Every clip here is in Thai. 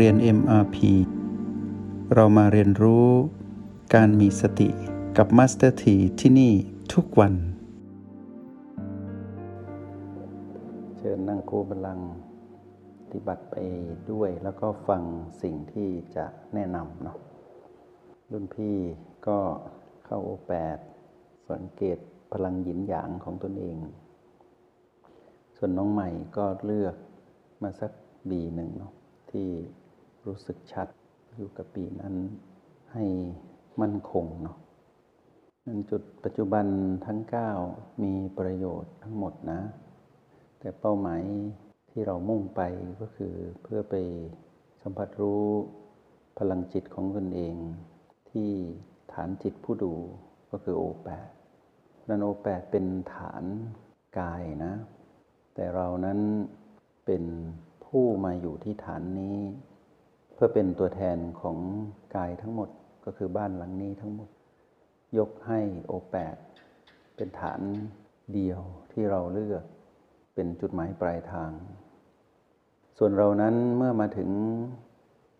เรียน MRP เรามาเรียนรู้การมีสติกับ Master T ที่ที่นี่ทุกวัน เชิญนั่งคูบัลลังปฏิบัติไปด้วยแล้วก็ฟังสิ่งที่จะแนะนำเนาะรุ่นพี่ก็เข้าโอแปดสังเกตพลังหยินหยางของตนเอง ส่วนน้องใหม่ก็เลือกมาสักบีหนึ่งเนาะที่ รู้สึกชัดอยู่กับปีนั้นให้มั่นคงเนาะนั่นจุดปัจจุบันทั้ง 9 มีประโยชน์ทั้งหมดนะ แต่เป้าหมายที่เรามุ่งไปก็คือเพื่อไปสัมผัสรู้พลังจิตของตนเอง ที่ฐานจิตผู้ดูก็คือโอแปดนันโอแปดเป็นฐานกายนะ แต่เรานั้นเป็นผู้มาอยู่ที่ฐานนี้ เพื่อเป็นตัวแทนของกายทั้งหมดก็คือบ้านหลังนี้ทั้งหมด ยกให้โอแปดเป็นฐานเดียวที่เราเลือกเป็นจุดหมายปลายทาง ส่วนเรานั้นเมื่อมาถึง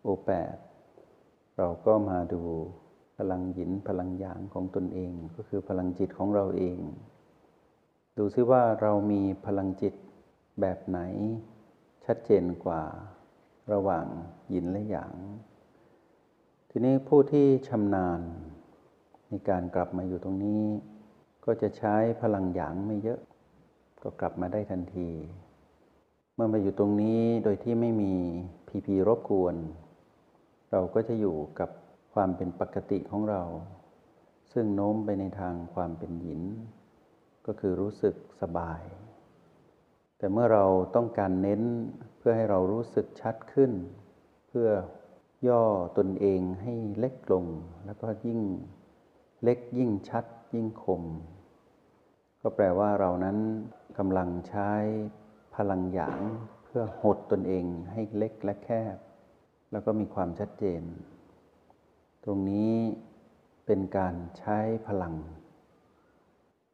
โอแปดเราก็มาดูพลังหยินพลังหยางของตนเองก็คือพลังจิตของเราเอง ดูซิว่าเรามีพลังจิตแบบไหนชัดเจนกว่า ระหว่างหยินและหยาง ทีนี้ผู้ที่ชำนาญในการกลับมาอยู่ตรงนี้ ก็จะใช้พลังหยางไม่เยอะ ก็กลับมาได้ทันที เมื่อมาอยู่ตรงนี้โดยที่ไม่มีพีพีรบกวน เราก็จะอยู่กับความเป็นปกติของเรา ซึ่งโน้มไปในทางความเป็นหยิน ก็คือรู้สึกสบาย แต่เมื่อเราต้องการเน้น พื่อให้เรารู้สึกชัดขึ้น เพื่อย่อตนเองให้เล็กลง แล้วก็ยิ่งเล็กยิ่งชัดยิ่งคม ก็แปลว่าเรานั้นกำลังใช้พลังหยางเพื่อหดตนเองให้เล็กและแคบ แล้วก็มีความชัดเจน ตรงนี้เป็นการใช้พลัง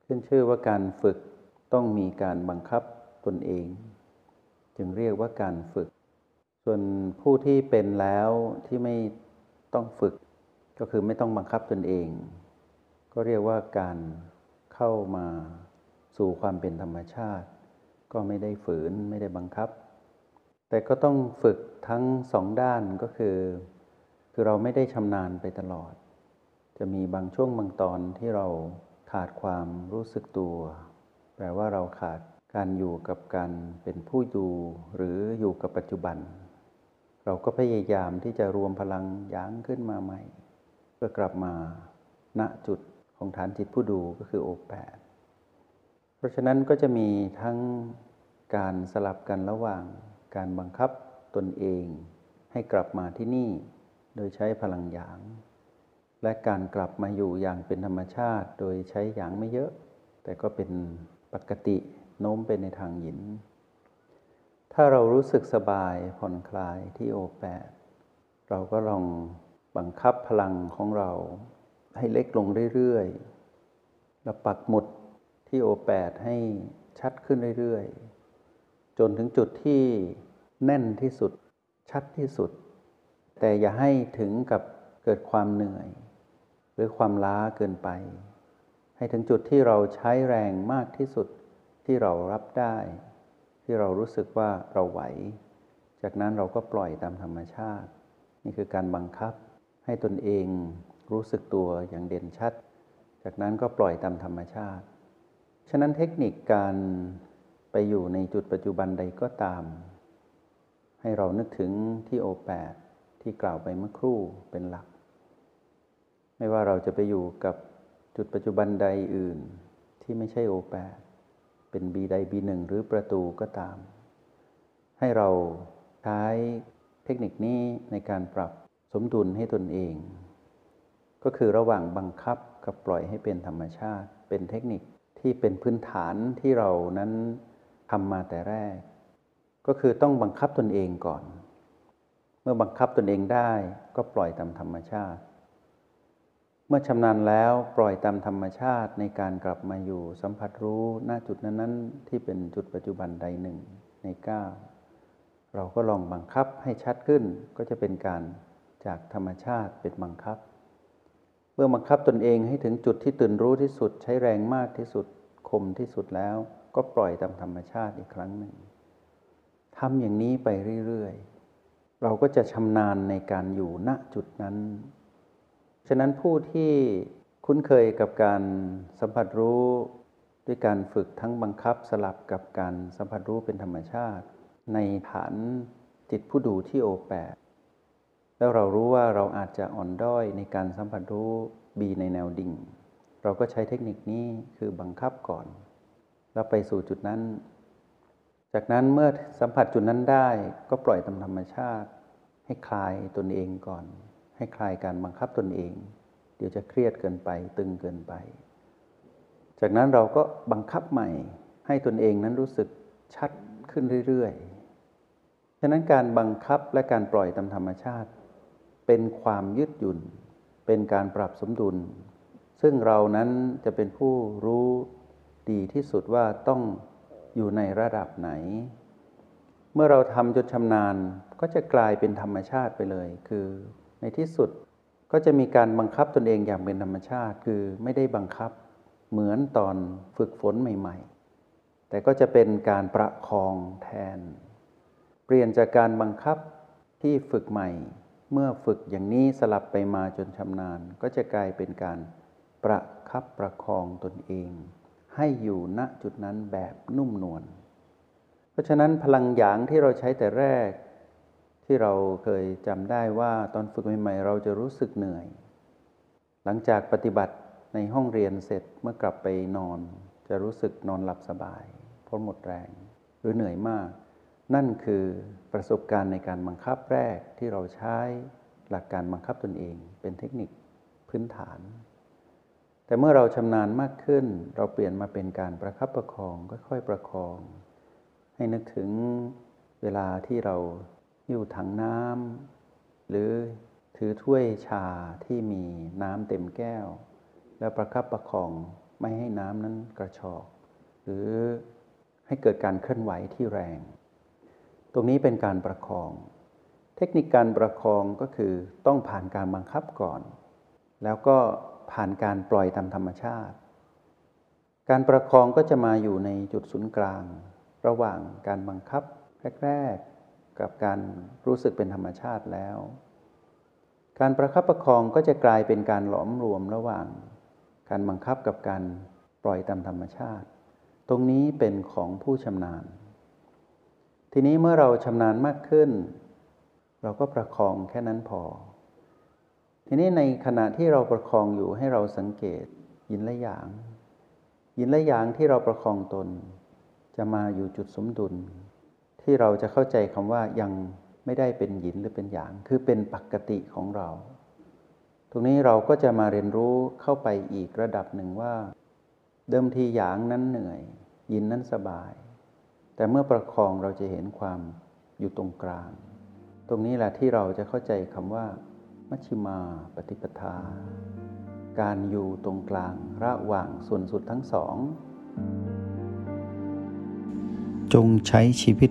ขึ้นชื่อว่าการฝึกต้องมีการบังคับตนเอง จึงเรียกว่าการฝึก ส่วนผู้ที่เป็นแล้วที่ไม่ต้องฝึก ก็คือไม่ต้องบังคับตนเอง ก็เรียกว่าการเข้ามาสู่ความเป็นธรรมชาติ ก็ไม่ได้ฝืนไม่ได้บังคับ แต่ก็ต้องฝึกทั้งสองด้านก็คือ คือเราไม่ได้ชำนาญไปตลอด จะมีบางช่วงบางตอนที่เราขาดความรู้สึกตัว แปลว่าเราขาด การอยู่กับการเป็นผู้ดูหรืออยู่กับปัจจุบัน เราก็พยายามที่จะรวมพลังยั้งขึ้นมาใหม่ เพื่อกลับมาณจุดของฐานจิตผู้ดูก็คือโอแปดเพราะฉะนั้นก็จะมีทั้งการสลับกันระหว่างการบังคับตนเอง ให้กลับมาที่นี่ โดยใช้พลังหยาง และการกลับมาอยู่อย่างเป็นธรรมชาติ โดยใช้หยางไม่เยอะ แต่ก็เป็นปกติ โน้มไปในทางหยิน ถ้าเรารู้สึกสบายผ่อนคลายที่โอแปดเราก็ลองบังคับพลังของเราให้เล็กลงเรื่อยๆแล้วปักหมุดที่โอแปดให้ชัดขึ้นเรื่อยๆ จนถึงจุดที่แน่นที่สุดชัดที่สุด แต่อย่าให้ถึงกับเกิดความเหนื่อย หรือความล้าเกินไป ให้ถึงจุดที่เราใช้แรงมากที่สุด ที่เรารับได้ ที่เรารู้สึกว่าเราไหว จากนั้นเราก็ปล่อยตามธรรมชาติ นี่คือการบังคับให้ตนเองรู้สึกตัวอย่างเด่นชัด จากนั้นก็ปล่อยตามธรรมชาติ ฉะนั้นเทคนิคการไปอยู่ในจุดปัจจุบันใดก็ตาม ให้เรานึกถึงที่โอแปดที่กล่าวไปเมื่อครู่เป็นหลัก ไม่ว่าเราจะไปอยู่กับจุดปัจจุบันใดอื่นที่ไม่ใช่โอแปด เป็นบีใดบีหนึ่งหรือประตูก็ตาม ให้เราใช้เทคนิคนี้ในการปรับสมดุลให้ตนเอง ก็คือระหว่างบังคับกับปล่อยให้เป็นธรรมชาติ เป็นเทคนิคที่เป็นพื้นฐานที่เรานั้นทำมาแต่แรก ก็คือต้องบังคับตนเองก่อน เมื่อบังคับตนเองได้ก็ปล่อยตามธรรมชาติ เมื่อชำนาญแล้วปล่อยตามธรรมชาติในการกลับมาอยู่สัมผัสรู้หน้าจุดนั้นๆ ที่เป็นจุดปัจจุบันใดหนึ่งในก้าเราก็ลองบังคับให้ชัดขึ้นก็จะเป็นการจากธรรมชาติเป็นบังคับ เมื่อบังคับตนเองให้ถึงจุดที่ตื่นรู้ที่สุดใช้แรงมากที่สุดคมที่สุดแล้ว ก็ปล่อยตามธรรมชาติอีกครั้งหนึ่งทำอย่างนี้ไปเรื่อยๆ เราก็จะชำนาญในการอยู่ณจุดนั้น ฉะนั้นผู้ที่คุ้นเคยกับการสัมผัสรู้ด้วยการฝึกทั้งบังคับสลับกับการสัมผัสรู้เป็นธรรมชาติ ในฐานจิตผู้ดูที่โอแปดแล้วเรารู้ว่าเราอาจจะอ่อนด้อยในการสัมผัสรู้บีในแนวดิ่ง เราก็ใช้เทคนิคนี้คือบังคับก่อน แล้วไปสู่จุดนั้น จากนั้นเมื่อสัมผัสจุดนั้นได้ก็ปล่อยตามธรรมชาติ ให้คลายตนเองก่อน ให้คลายการบังคับตนเอง เดี๋ยวจะเครียดเกินไปตึงเกินไป จากนั้นเราก็บังคับใหม่ ให้ตนเองนั้นรู้สึกชัดขึ้นเรื่อยๆ ฉะนั้นการบังคับและการปล่อยตามธรรมชาติ เป็นความยืดหยุ่น เป็นการปรับสมดุล ซึ่งเรานั้นจะเป็นผู้รู้ดีที่สุดว่าต้องอยู่ในระดับไหน เมื่อเราทำจนชำนาญก็จะกลายเป็นธรรมชาติไปเลย คือ ในที่สุดก็จะมีการบังคับตนเองอย่างเป็นธรรมชาติ คือไม่ได้บังคับเหมือนตอนฝึกฝนใหม่ ๆ แต่ก็จะเป็นการประคองแทน เปลี่ยนจากการบังคับที่ฝึกใหม่ เมื่อฝึกอย่างนี้สลับไปมาจนชำนาญ ก็จะกลายเป็นการประคับประคองตนเอง ให้อยู่ณจุดนั้นแบบนุ่มนวลเพราะฉะนั้นพลังหยางที่เราใช้แต่แรก ที่เราเคยจำได้ว่าตอนฝึกใหม่ๆ เราจะรู้สึกเหนื่อย หลังจากปฏิบัติในห้องเรียนเสร็จเมื่อกลับไปนอน จะรู้สึกนอนหลับสบายเพราะหมดแรง หรือเหนื่อยมาก นั่นคือประสบการณ์ในการบังคับแรกที่เราใช้หลักการบังคับตนเอง เป็นเทคนิคพื้นฐาน แต่เมื่อเราชำนาญมากขึ้น เราเปลี่ยนมาเป็นการประคับประคองค่อยๆประคอง ให้นึกถึงเวลาที่เรา อยู่ถังน้ำหรือถือถ้วยชาที่มีน้ำเต็มแก้ว แล้วประคับประคองไม่ให้น้ำนั้นกระชอก หรือให้เกิดการเคลื่อนไหวที่แรง ตรงนี้เป็นการประคอง เทคนิคการประคองก็คือต้องผ่านการบังคับก่อน แล้วก็ผ่านการปล่อยตามธรรมชาติ การประคองก็จะมาอยู่ในจุดศูนย์กลาง ระหว่างการบังคับแรก กับการรู้สึกเป็นธรรมชาติแล้ว การประคับประคองก็จะกลายเป็นการหลอมรวมระหว่าง การบังคับกับการปล่อยตามธรรมชาติ ตรงนี้เป็นของผู้ชำนาญ ทีนี้เมื่อเราชำนาญมากขึ้น เราก็ประคองแค่นั้นพอ ทีนี้ในขณะที่เราประคองอยู่ให้เราสังเกตยินและหยาง ยินและหยางที่เราประคองตน จะมาอยู่จุดสมดุล ที่เราจะเข้าใจคำว่ายังไม่ได้เป็นหยินหรือเป็นหยาง คือเป็นปกติของเรา ตรงนี้เราก็จะมาเรียนรู้เข้าไปอีกระดับหนึ่งว่า เดิมทีหยางนั้นเหนื่อย ยินนั้นสบาย แต่เมื่อประคองเราจะเห็นความอยู่ตรงกลาง ตรงนี้แหละที่เราจะเข้าใจคำว่า มัชฌิมาปฏิปทา การอยู่ตรงกลางระหว่างส่วนสุดทั้งสองจงใช้ชีวิต